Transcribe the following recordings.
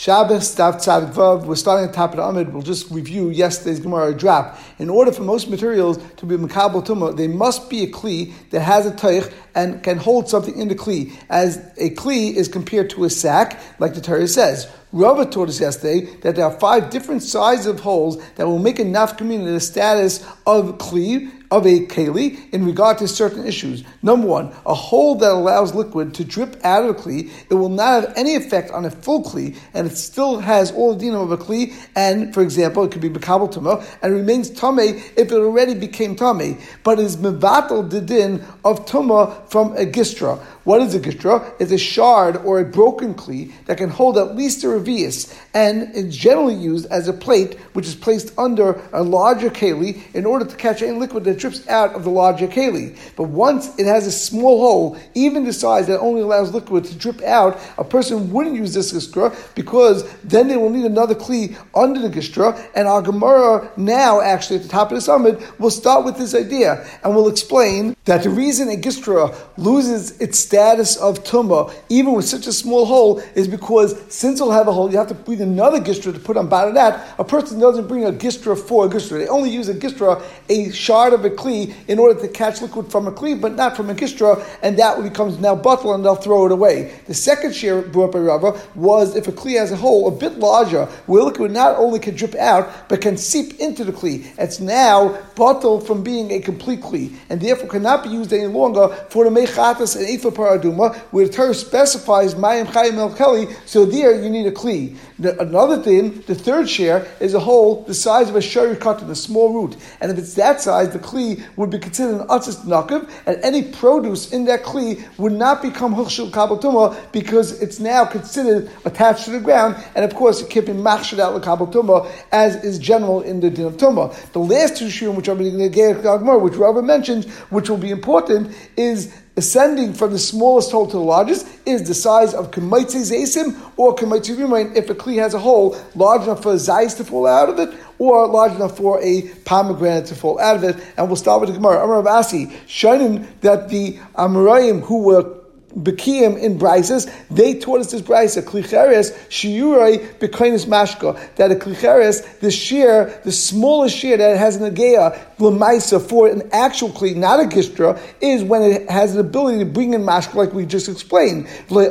Shabbos, Stav Vav, we're starting at top of the Amid. We'll just review yesterday's Gemara drop. In order for most materials to be Makabal Tumah, they must be a Kli that has a Taich and can hold something in the Kli. As a Kli is compared to a sack, like the Torah says. Rava taught us yesterday that there are five different sizes of holes that will make a nafkamin in the status of Kli, of a keli in regard to certain issues. Number one, a hole that allows liquid to drip out of a kli, it will not have any effect on a full kli, and it still has all the dinam of a kli. And for example, it could be bekabel tuma and remains tame if it already became tame, but is mevatel din of tuma from a gistra. What is a gistra? It's a shard or a broken kli that can hold at least a revius, and it's generally used as a plate which is placed under a larger keli in order to catch any liquid that drips out of the larger keli. But once it has a small hole, even the size that only allows liquid to drip out, a person wouldn't use this gistra because then they will need another kli under the gistra. And our Gemara now, actually at the top of the summit, will start with this idea and will explain that the reason a gistra loses its status of tumah, even with such a small hole, is because since it'll have hole, you have to bring another gistra to put on that. A person doesn't bring a gistra for a gistra. They only use a gistra, a shard of a kli, in order to catch liquid from a kli, but not from a gistra, and that becomes now bottle and they'll throw it away. The second share brought by Rava was if a kli has a hole a bit larger, where liquid not only can drip out, but can seep into the kli. It's now bottled from being a complete kli, and therefore cannot be used any longer for the mechatas and eifa paraduma, where the Torah specifies mayim chayim el keli, so there you need a kli. Another thing, the third share is a hole the size of a shari cotton, a small root, and if it's that size, the kli would be considered an atzis nakav, and any produce in that kli would not become hushul kabatuma because it's now considered attached to the ground, and of course it can't be machshad out kabatuma as is general in the din of tumah. The last two shiurim, which I'm going to get which Rava mentions, which will be important, is ascending from the smallest hole to the largest is the size of Kemaitzi Zaysim or Kemaitzi Rimain if a Kli has a hole large enough for a Zayis to fall out of it or large enough for a pomegranate to fall out of it. And we'll start with the Gemara. Amar Abasi, shining that the Amoraim who were Bekiyim in Brises, they taught us this Brisa, Klicheres, Shiurai, Bekainis Mashka, that a Klicheres, the shear, the smallest shear that has an Agea, Lamaisa, for an actual Kli, not a Gistra, is when it has an ability to bring in Mashka, like we just explained. The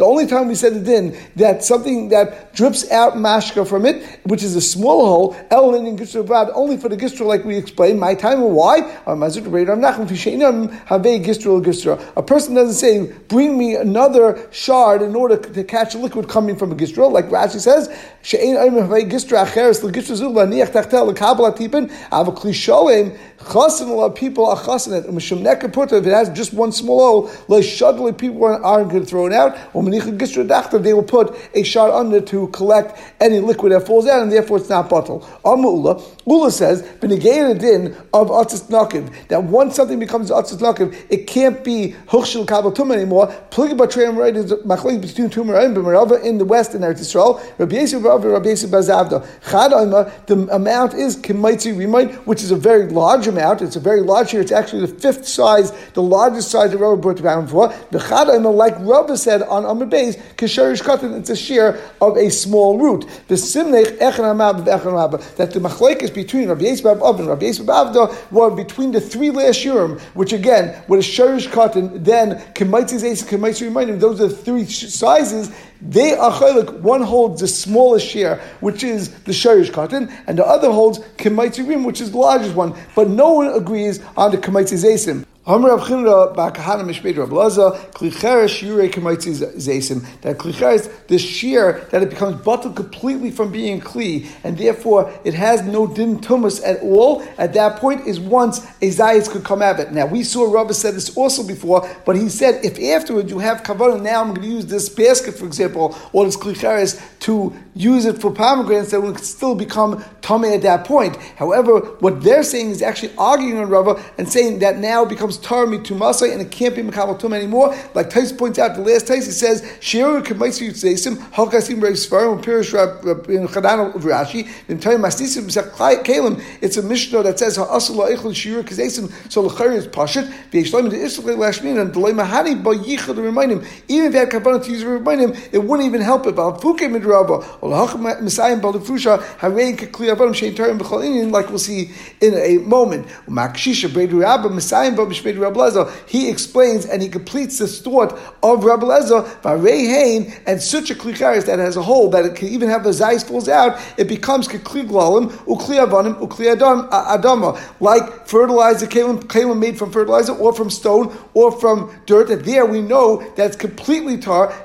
only time we said it in, that something that drips out Mashka from it, which is a small hole, Elin in Gistra only for the Gistra, like we explained, my time, why? A person doesn't say, bring me another shard in order to catch a liquid coming from a gistra, like Rashi says, she'ein gistra acheres l'gistra zula niach tachtel l'kabel atipin, ava klisholim, chasin a lot of people are chasin it, mishum nekapurta, if it has just one small hole, l'shadli people aren't going to throw it out, manicha gistra dachta, they will put a shard under to collect any liquid that falls out, and therefore it's not bottle. Amula, Ula says, b'negei din of atzis nakiv, that once something becomes atzis nakiv, it can't be hush shel kabel tumah anymore. Plug b'treim right is machlek between two meraim b'merava in the west in Eretz Yisrael. Rabbi Yisrael The amount is kimaitzi remind, which is a very large amount. It's a very large here. It's actually the fifth size, the largest size that Rav brought down for. The Chad like Rav said on Amr Beis, kisharish katan. It's a shear of a small root. The simnech echan hamab v'echan that the machlek is between Rabbi Yisrael and Rabbi Avda were between the three last shurim, which again with a sharish katan then Kemaitzis Ace, Kemaitzis Remaining, those are the three sizes. They are chaylik. One holds the smallest share, which is the sharish katan, and the other holds Kemaitzis Rim, which is the largest one. But no one agrees on the Kemaitzis That Klicheres the shear that it becomes bottled completely from being kli and therefore it has no din tumas at all. At that point is once a zayis could come out of it. Now we saw Rabbi said this also before, but he said if afterwards you have kavanah, now I'm going to use this basket for example or this Klicheres to use it for pomegranates, that will still become tame at that point. However, what they're saying is actually arguing on Rava and saying that now becomes tar mitumasai and it can't be Makabal Tum anymore. Like Tais points out, the last Tais he says, Shiru Kamaisi Yutzesim, Hakasim Rev Svarim, Pirish in Chadana of Rashi, in Tayim Mastisim, Kalim, it's a Mishnah that says, Ha'asula Echel Shiru Kazesim, so Lechari is Pashit, V'yishloim de Israel Lashmin, and Delay Mahani, Ba Yichad to remind him, even if they had Kabbalah to use to remind him, it wouldn't even help it. But Fuke Midraba, or Hacham Messiah, Balafusha, Harein Kakli Avadim, Shein Tarim, B'chal like we'll see in a moment. Makshisha, Bredu Rabba, Messiah, Rablaza, he explains and he completes this thought of Rabbi Lezer by Ray Hain and such a klicharis that has a hole that it can even have the zayis falls out, it becomes kli glalim, ukli avanim, ukli adama, like fertilizer, kalim, made from fertilizer or from stone or from dirt. That there we know that it's completely tar. From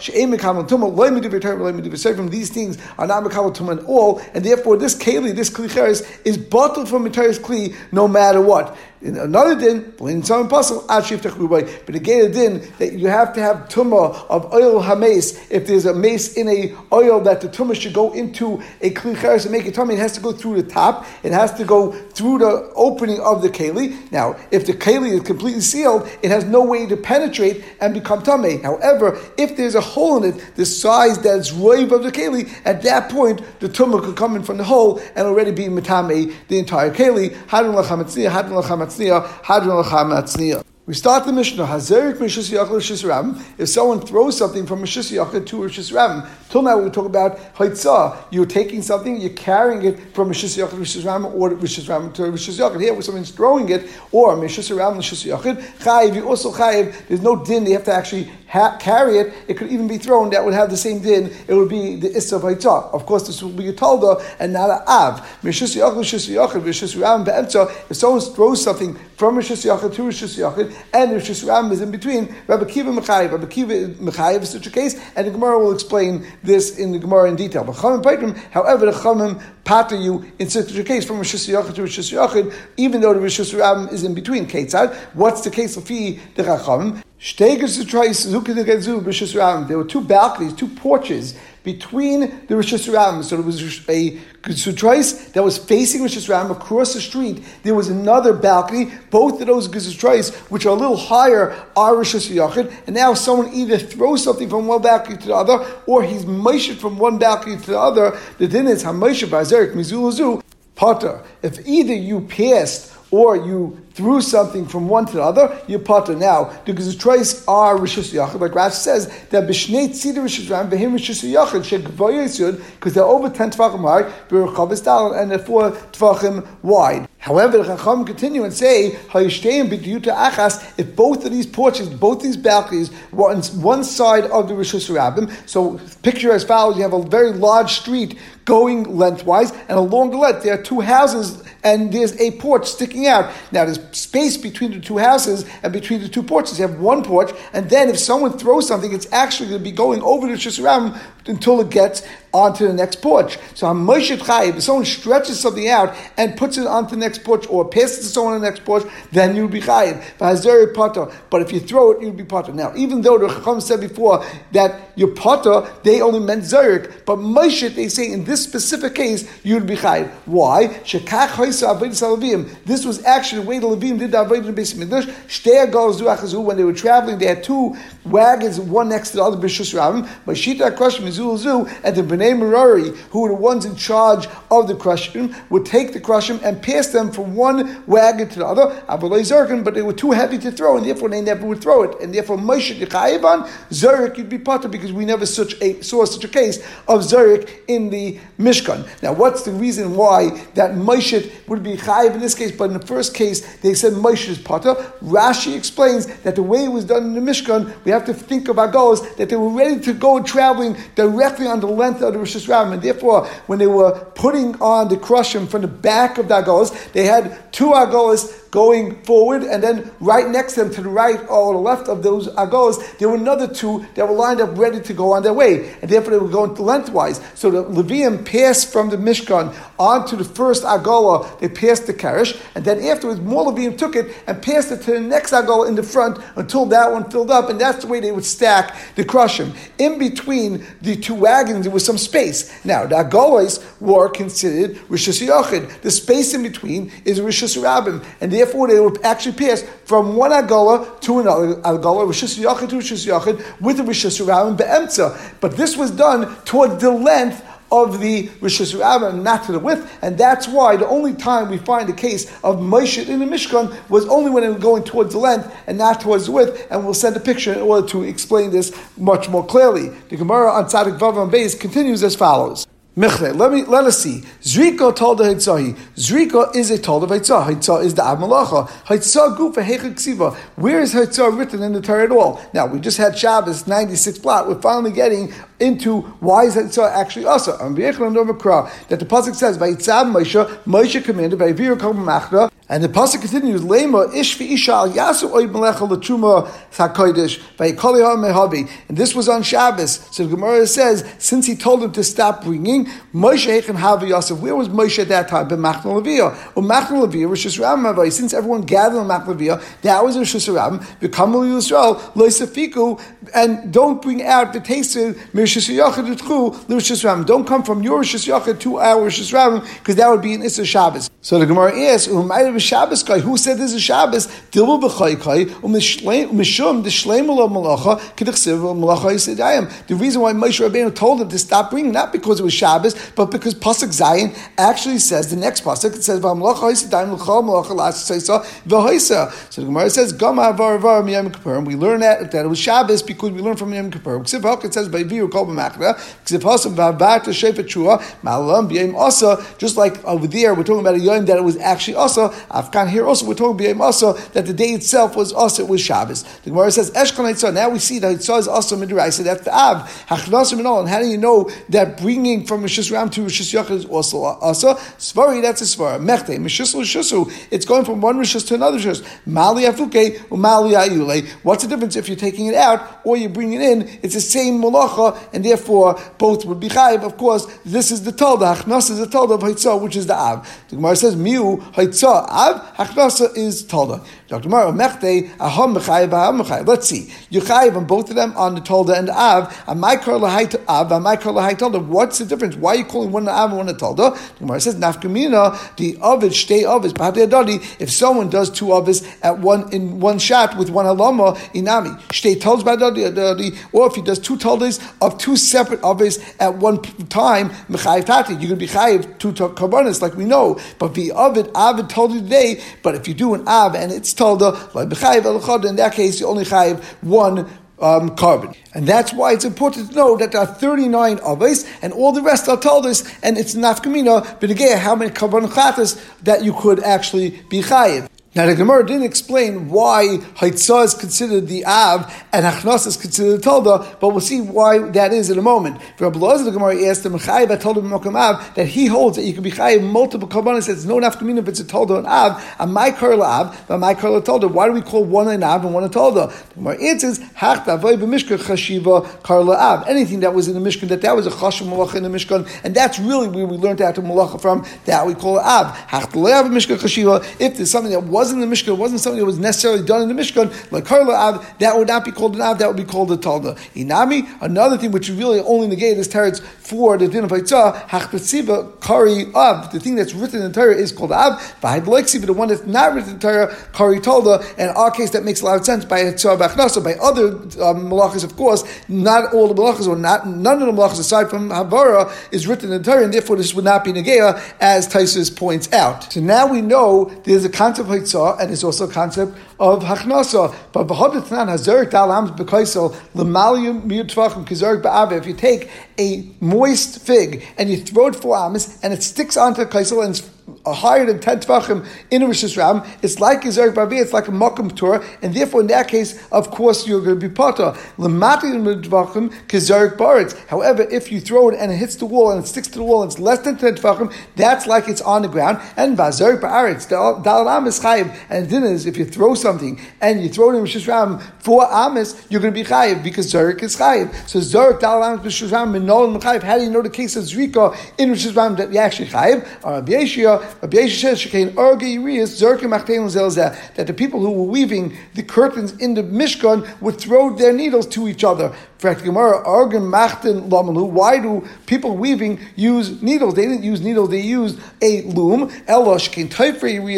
these things are not mekabel tumah at all, and therefore this keli, this klicharis, is bottled from entire kli no matter what. In another din, plain some puzzle, but again a din that you have to have tumah of oil hames. If there's a mace in a oil that the tumah should go into a klicheres and make it tummy, it has to go through the top. It has to go through the opening of the keli. Now, if the keli is completely sealed, it has no way to penetrate and become tummy. However, if there's a hole in it, the size that's roiv of the keli, at that point the tumah could come in from the hole and already be matame the entire keli. Hadron lachamatzniya, hadron lachamatzniya hadron lachamatzniya. We start the Mishnah. Hazerik Mishus Yachal Ram. If someone throws something from Mishus Yachal to Ram, till now we talk about Haitzah. You're taking something, you're carrying it from Mishus Yachal Rishis Ram or Rishis Ram to Rishis Yachal. Here, someone's throwing it, or Mishus Ram Rishis Yachal, Chayiv, you also Chayiv. There's no din. They have to actually ha- carry it. It could even be thrown. That would have the same din. It would be the Issa of Of course, this would be a Talda and not an Av. If someone throws something from Rishis Yachal to Rishis Yachal and Rishis Ram Ram is in between. Rabbi Kiva Mechayev. Rabbi Kiva Mechayev is such a case, and the Gemara will explain this in the Gemara in detail. But Paitrim, however, the Chamim patter you in such a case from Rishus Yachid to Rishus Yachid, even though the Rishus Ram is in between. Ketzad, what's the case of Fi the Chachamim? There were two balconies, two porches between the Rishus Ram. So there was a Gesutrais that was facing Rishus Ram across the street. There was another balcony. Both of those Gesutrais, which are a little higher, are Rishus Yachid. And now someone either throws something from one balcony to the other, or he's measured from one balcony to the other. The din is Hameisha Bazerik Mizulazu Potter. If either you passed or you threw something from one to the other, you potter. Now, because the choice are Rishus Yachid, like Rash says, that Bishnei Tzida Rishus Ram, Behim Rishus Yachid, Shekvoy Yisud, because they're over 10 Tvachim high, Beruchavis Dal, and they're 4 Tvachim wide. However, the Chacham continue and say, achas, if both of these porches, both these balconies were on one side of the Rishus Rabbim, so picture as follows, you have a very large street going lengthwise, and along the length there are two houses, and there's a porch sticking out. Now there's space between the two houses and between the two porches. You have one porch, and then if someone throws something, it's actually going to be going over the Rabbim until it gets onto the next porch. So Moshe Chayiv, if someone stretches something out and puts it onto the next porch or passes to someone on the next porch, then you'll be Chayiv. But if you throw it, you'll be Potter. Now, even though the Chacham said before that your Potter, they only meant Zerik, but Moshe, they say in this specific case, you'd be Chayiv. Why? This was actually the way the Levim did the Avodah in Beis Midrash. When they were traveling, they had two wagons, one next to the other, Bishus Ravim. But Shita Krashim Zul and the Merari, who were the ones in charge of the krashim, would take the krashim and pass them from one wagon to the other, but they were too heavy to throw, and therefore they never would throw it. And therefore, Moshe Yechayivan, Zarek, you'd be potter because we never such a, saw such a case of Zarek in the Mishkan. Now, what's the reason why that Moshe would be Chayiv in this case, but in the first case they said Moshe is potter? Rashi explains that the way it was done in the Mishkan, we have to think of our goals that they were ready to go traveling directly on the length of the Rishus Harabim. And therefore, when they were putting on the crushim from the back of the Agolas, they had two Agolas going forward, and then right next to them, to the right or the left of those agos, there were another two that were lined up ready to go on their way, and therefore they were going lengthwise. So the Levium passed from the Mishkan onto the first agola, they passed the Karish, and then afterwards more Levium took it and passed it to the next agola in the front until that one filled up, and that's the way they would stack the crushim. In between the two wagons, there was some space. Now, the agolas were considered Rishus Yochid. The space in between is Rishus Rabbim, and therefore they would actually pass from one Agola to another Agola, Rishis Yachid to Rishis Yachid, with the Rishis Rabban Be'emtza. But this was done toward the length of the Rishis Rabbah, not to the width, and that's why the only time we find a case of Moshe in the Mishkan was only when it was going towards the length and not towards the width, and we'll send a picture in order to explain this much more clearly. The Gemara on Tzadik Vav and Beis continues as follows. Michle, let me let us see. Zrika told the Hitzahi. Zrika is a told of Hitzah. Hitzah is the Amalacha. Hitzah gufa hecha Where is Hitzah written in the Torah at all? Now we just had Shabbos ninety six plot. We're finally getting into why is Hitzah actually also. That the pasuk says, "Vayitzab Moshe." Moshe commanded by Vir Machna. And the pasuk continues, "Lema ish isha al yasu oy melecha l'truma hakodesh vayikoliha mehabi." And this was on Shabbos. So the Gemara says, since he told him to stop bringing, Moshe Echem Havi Yosef. Where was Moshe at that time? B'machna Leviyah. Well, machna Leviyah was Shishram Since everyone gathered in machna Leviyah, that was Shishram. Become Yisrael loisafiku, and don't bring out the taste of Mirshis Yachid L'Rishis Don't come from your Rishis Yachid to our Rishis because that would be an Issa Shabbos. So the Gemara asks, "Who might have a Shabbos guy? Who said this is Shabbos? Dilbu b'chaykai umishum d'shleim malacha k'dichsiv malacha yisidayim." The reason why Moshe Rabbeinu told him to stop bringing, not because it was Shabbos, but because pasuk Zayin actually says the next pasuk. It says v'malacha yisidayim l'chol malacha l'asaysa v'hoisa. So the Gemara says gam avar avar miyam kippur. We learn that that it was Shabbos because we learn from Yom Kippur. It says by viru kol b'machna. Ksiv hasam v'abat shefet shua malam b'yim asa. Just like over there, we're talking about a yom that it was actually also. Afghan here also we're talking b'yim also that the day itself was also it was Shabbos. The Gemara says Haitzah. Now we see that Haitzah is also midrash. That's the Av. Hachnasim and all. And how do you know that bringing from Rishis Ram to Rishis Yachid is also also Svari? That's a Svara. Mechte Mishis Shusu. It's going from one Rishis to another Rishis. Mali Afuke Mali Ayule. What's the difference if you're taking it out or you're bringing it in? It's the same malacha, and therefore both would be chayiv. Of course, this is the Tolda. Hachnas is the Tolda of Haitzah, which is the Av. The Gemara says Miu Haitzah Av Hachnasa is Tolda. Dr. Let's see. You chayiv on both of them on the Tolda and Av. And my kar lahai Av and my kar lahai Tolda. What's the difference? Why are you calling one Av and one a Tolda? The Gemara says Nafkamina the Ovid stay Ovid If someone does two Ovis at one in one shot with one halama inami stay Toldas Badadi, or if he does two Toldas of two separate Ovis at one time Mechayiv Tati, you can be chayiv two karbanis like we know. But the Ovid Av told you today. But if you do an Av and it's told in that case you only chayiv one um, korban. And that's why it's important to know that there are 39 avos, and all the rest are told us, and it's nafkamina, but again, how many korban chatas that you could actually be chayiv. Now the Gemara didn't explain why Haitzah is considered the Av and Hachnas is considered the Tolda, but we'll see why that is in a moment. Rabbi the Gemara asked him, Chayiv told him Av that he holds that you can be Chayiv multiple Kabbalah. It's no nafkamina if it's a Tolda and Av, and my Karla Av, but my Karla Tolda. Why do we call one an Av and one a Tolda? The Gemara answers, Hachta Voy b'Mishkan Chashiva Karla Av. Anything that was in the Mishkan, that that was a Chashiv Malacha in the Mishkan, and that's really where we learned out to Malacha from, that we call Av. Hachta Le'av Mishkan Chashiva. If there's something that was wasn't in the Mishkan, it wasn't something that was necessarily done in the Mishkan, like Karla Av, that would not be called an Av, that would be called a Talda. Inami, another thing which really only negate is teretz for the din of Haitzah, Hachpetziva Kari Av. The thing that's written in the Torah is called Av, but the one that's not written in the Torah, Kari Talda, and in our case that makes a lot of sense by Haitzah Bachnasa. By other um, malachas, of course, not all the malachas, or not none of the malachas aside from Havara is written in the Torah, and therefore this would not be Negea, as Taisus points out. So now we know there's a concept of and it's also a concept of Hachnasa. But B'hodetnan Hazerik Dalam B'kaisel L'malim Miutvachim Kizarik Ba'ave. If you take a moist fig and you throw it four amas and it sticks onto the kaisel and it's higher than 10 tvachim in a Rishis Ram, it's like a Zerg Babi, it's like a Mokum Torah, and therefore in that case, of course, you're going to be Potter. tvachim Kizerg Baritz. However, if you throw it and it hits the wall and it sticks to the wall and it's less than 10 tvachim, that's like it's on the ground. And Vazerg Baritz, Dalam is Chayiv. And the is, if you throw something and you throw it in Rishis Ram for Amis, you're going to be Chayiv because Zerg is Chayiv. So Zerg, Dalam, Rishis Ram, Minol, Chayiv. How do you know the case of Zrika in Rishis Ram that you actually Chayiv? Or Rabbi That the people who were weaving the curtains in the Mishkan would throw their needles to each other. Why do people weaving use needles? They didn't use needles, they used a loom. It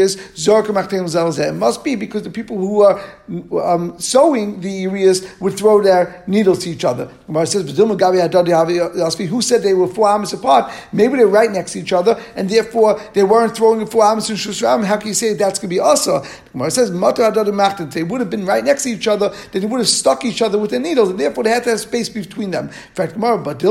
must be because the people who are um, sewing the areas would throw their needles to each other. Gemara says, Who said they were four amas apart? Maybe they're right next to each other, and therefore they weren't throwing four amas in Shusram. How can you say that's going to be also? Gemara says, They would have been right next to each other, then they would have stuck each other with their needles, and therefore they had to have space between them. In fact, but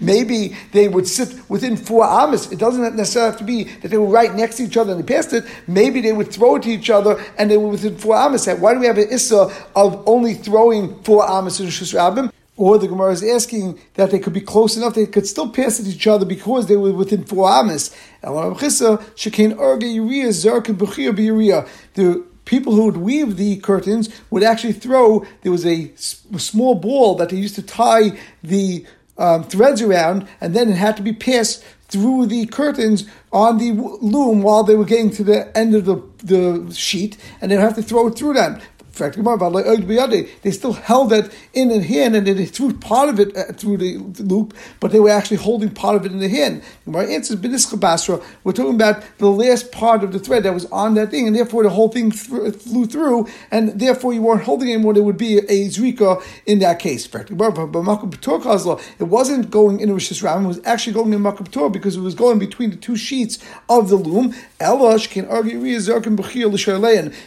maybe they would sit within four amas. It doesn't necessarily have to be that they were right next to each other and they passed it. Maybe they would throw it to each other and they were within four amas. Why do we have an issa of only throwing four amas in Shus? Or the Gemara is asking that they could be close enough, they could still pass it to each other because they were within four amas. The people who would weave the curtains would actually throw, there was a small ball that they used to tie the um, threads around, and then it had to be passed through the curtains on the loom while they were getting to the end of the, the sheet, and they'd have to throw it through them. They still held it in a hand and they threw part of it uh, through the loop, but they were actually holding part of it in the hand. My answer is Basra. We're talking about the last part of the thread that was on that thing, and therefore the whole thing th- flew through, and therefore you weren't holding it anymore. There would be a zrika in that case. It wasn't going in Rishis Ram, it was actually going in Makab because it was going between the two sheets of the loom. Elosh can argue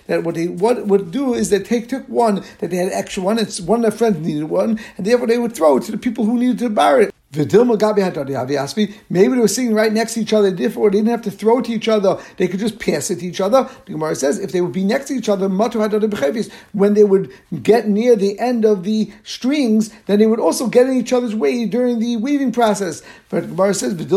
that what they what would do is that take took one that they had extra one, it's one of their friends needed one, and therefore they would throw it to the people who needed to borrow it. Maybe they were sitting right next to each other, therefore they didn't have to throw to each other, they could just pass it to each other. The Gemara says if they would be next to each other, when they would get near the end of the strings, then they would also get in each other's way during the weaving process. But the Gemara says that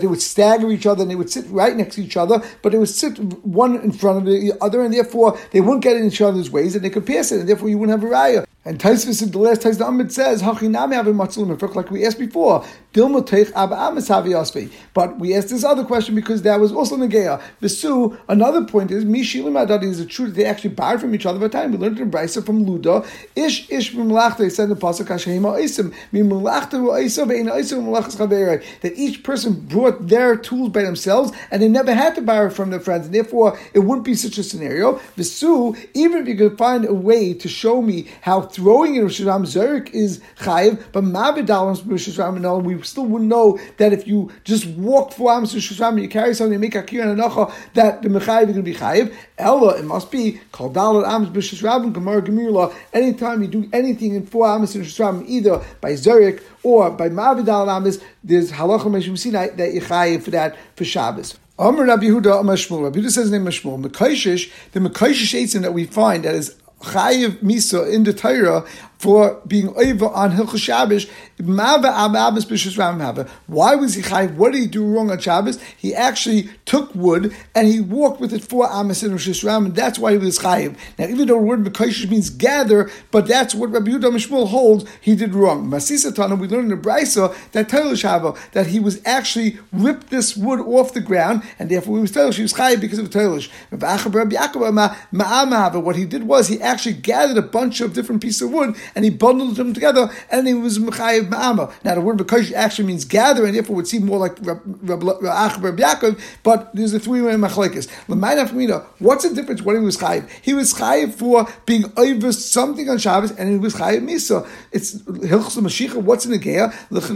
they would stagger each other and they would sit right next to each other, but they would sit one in front of the other, and therefore they wouldn't get in each other's ways and they could pass it, and therefore you wouldn't have a raya. And Taisvis in the last Tais the Amid says, Hachinami have a matzalim like we asked before. Dilma teich But we asked this other question because that was also negeya. Visu, another point is, Mishilim Adadi is it true that they actually borrowed from each other by time. We learned in Brisa from Luda, Ish Ish Mimlachta, said in the Pasuk Hashema Isim, Mimlachta Ve'ina Isim Mimlachas Chaveri, that each person brought their tools by themselves and they never had to borrow from their friends, and therefore it wouldn't be such a scenario. Visu, even if you could find a way to show me how throwing in Rishus Harabim is chayiv, but Mavidal Rishus Harabim, we still wouldn't know that if you just walk four amos Rishus Harabim, you carry something, you make a kir and anacha, that the mechayiv is going to be chayiv. Ella, it must be called dalat amos b'Rishus Harabim, gemara gemir Anytime you do anything in four amos Rishus Harabim, either by Zerik or by Mavidal amos, there's halacha meshum sinai that you chayiv for that for Shabbos. Amr Rabbi Yehuda Amar Shmuel. Rabbi Yehuda says name of Shmuel. Mekaishish, the Mekaishish that we find that is chayiv misa in the Torah for being over on Hilchah Shabbos. Why was he chayiv? What did he do wrong on Shabbos? He actually took wood and he walked with it for Amos and Rosh and that's why he was chayiv. Now, even though the word Mekoshish means gather, but that's what Rabbi Yehuda holds he did wrong. Masisa Tana, we learned in the Brisa that Shava, that he was actually ripped this wood off the ground, and therefore he was Telish. He was chayiv because of Telish. What he did was he actually gathered a bunch of different pieces of wood and he bundled them together, and he was Mechayiv Ma'ama. Now, the word Bekosh actually means gather, and therefore would seem more like Rabbi Yaakov, but there's a three way machlekes. What's the difference when he was Chayiv? He was Chayiv for being over something on Shabbos, and he was Chayiv Misa. It's Hilchos Mashiach, what's in the Geya?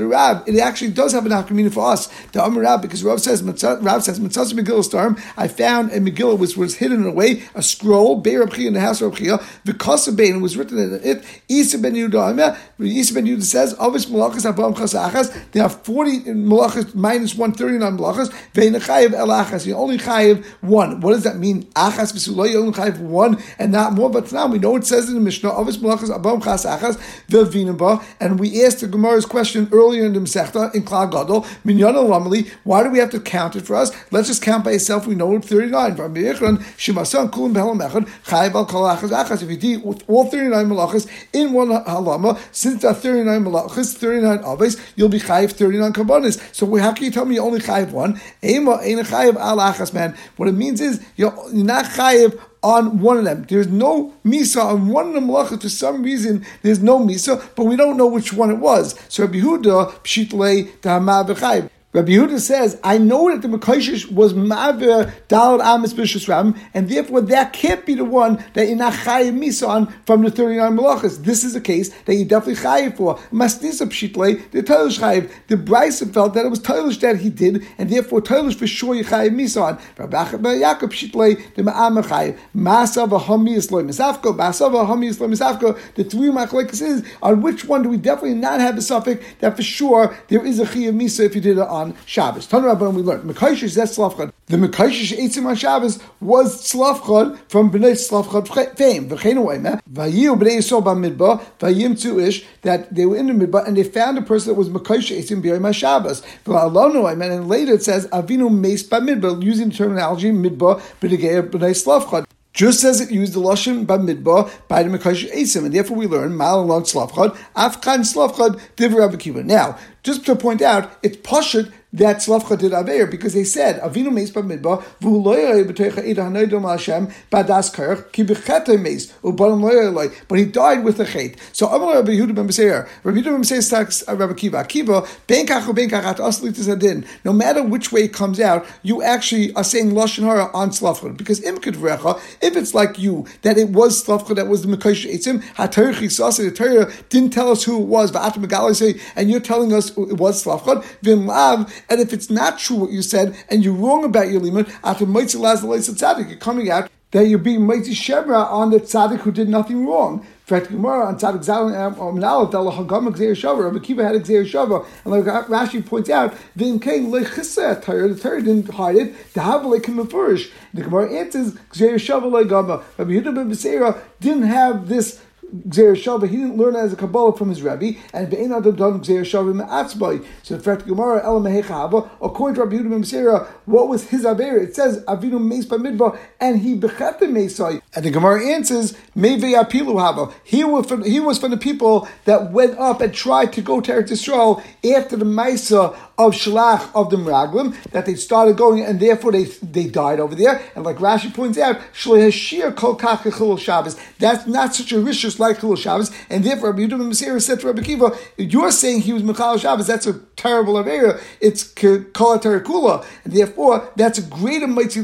Rab. It actually does have an afkamina for us. The Amar Rab, because Rav says, Rav says, Mitzvah Megillah Storm, I found a Megillah which was hidden away, a scroll, Be'er in the house of Rabchia, because of Bein, was written in it, Isa ben Yehuda, Isa ben Yehuda says, Avis malachas abam chasachas, there are 40 malachas minus 139 malachas, vein chayiv el achas, you only chayiv one. What does that mean? Achas v'sulay, you only chayiv one and not more, but now we know it says in the Mishnah, Avis malachas abam chasachas, ve'vinaba, and we asked the Gemara's question earlier in the Masechta, in Klal Gadol, minyan lamali, why do we have to count it for us? Let's just count by itself, we know it 39. From Be'echran, shimasan kulim behelam echad, chayiv al kol achas achas. If you do all 39 malachas in one halama, since there are 39 malachas, 39 aves, you'll be chayiv 39 kabbanis. So how can you tell me you only chayiv one? Ema ain't chayiv al achas, man. What it means is you're not chayiv on one of them. There's no misa on one of the malachas. For some reason, there's no misa, but we don't know which one it was. So Rabbi Huda b'chayim. Rabbi Yehuda says, I know that the Mekoshish was Ma'avir Dalad Amis Bishus Ram, and therefore that can't be the one that you're not Chayiv Misan from the 39 Malachas. This is a case that you definitely Chayiv for. Masnisa Pshitle, the Toilish Chayiv. The Bryson felt that it was Toilish that he did, and therefore Toilish for sure you Chayiv Misan. Rabbi Yaakov Pshitle, the Ma'am Chayiv. Masa V'Hami Isloim Misafko, Masa V'Hami Isloim Misafko. The three Machlekes is, on which one do we definitely not have a suffix that for sure there is a Chayiv Misa if you did it on on Shabbos. Tanu Rabbanon we learned Mekaishish that Slavchad. The Mekaishish Eitzim on Shabbos was Slavchad from Bnei Slavchad fame. V'cheinu oime Vayiu Bnei Yisrael Bamidba Vayim Ish that they were in the Midbar and they found a person that was Mekaish Eitzim B'yom Shabbos. V'alonu oime and later it says Avinu Meis Bamidba using the terminology Midbar Bnei Slavchad just as it used the lashon b'midba by the mekash esim, and therefore we learn mal along slavchad afkan slavchad divrei Now, just to point out, it's pashut that Slavcha did Aveir because they said Avinu meis b'midbar v'uloyay b'teicha eda hanoidom Hashem badas kerch ki b'chete meis u'barim loyay but he died with a chet. So Amar Rabbi Yehuda ben Beseir, Rabbi Yehuda ben Beseir stacks uh, Rabbi Kiva. Kiva ben kach or ben kachat aslitis adin. No matter which way it comes out, you actually are saying lashon hara on Slavcha because imkid v'recha. If it's like you that it was Slavcha that was the mekayish etzim haterich chisase the Torah didn't tell us who it was, but say, and you're telling us it was Slavcha v'im lav and if it's not true what you said, and you're wrong about your limit, after Mitzvah Laz Tzaddik, you're coming out that you're being Mitzvah Shemra on the Tzaddik who did nothing wrong. Fact Gemara on Tzaddik Zalin um, um, Aleph Del Hagam Gzeir Shava. Rabbi Kiva had Gzeir Shava, and like Rashi points out, the Kain Lechisa Torah. The Torah didn't hide it. The Havle came first. The Gemara answers Gzeir Shava Legama. Rabbi Yehuda ben didn't have this Gzeir Shava, he didn't learn as a Kabbalah from his Rebbe, and Be'en Adam Dam Gzeir Shava Me'atzbai. So the fact Gemara El Mehechava, according to Rabbi Yehuda Memsera, what was his Aver? It says Avinu Meis Bamidba, and he Bechete Meisai. And the Gemara answers Meve Apilu Hava. He was from the people that went up and tried to go to Eretz Yisrael after the Maisa of Shalach of the Meraglim, that they started going and therefore they they died over there. And like Rashi points out, Shloh Kol Kach Shabbos. That's not such a rishus like Chilul Shabbos, and therefore Rabbi Yehuda Masir said to Rabbi Kiva, "You're saying he was Michal Shabbos. That's a terrible area. It's Kol Kula, and therefore that's a greater mighty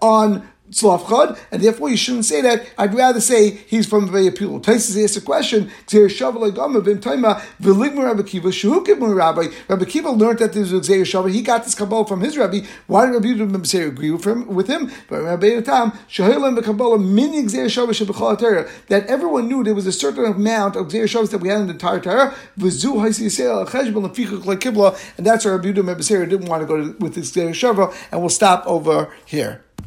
on And therefore you shouldn't say that. I'd rather say he's from Veya Pilu. Taisus asked a question, Rabbi Kiva, learned that was a Gzeir. He got this Kabbalah from his Rabbi. Why did Rabbi say agree with him? With him? But Rabbi Tam, Shahilim Kabbalah, mini Gzeir Shavuot that everyone knew there was a certain amount of Gzeir that we had in the entire Torah. V'zu Haisi Yisrael Cheshbon Lefichuk Lekibla, and that's why Rabbi Yehuda didn't want to go with this Gzeir and we'll stop over here.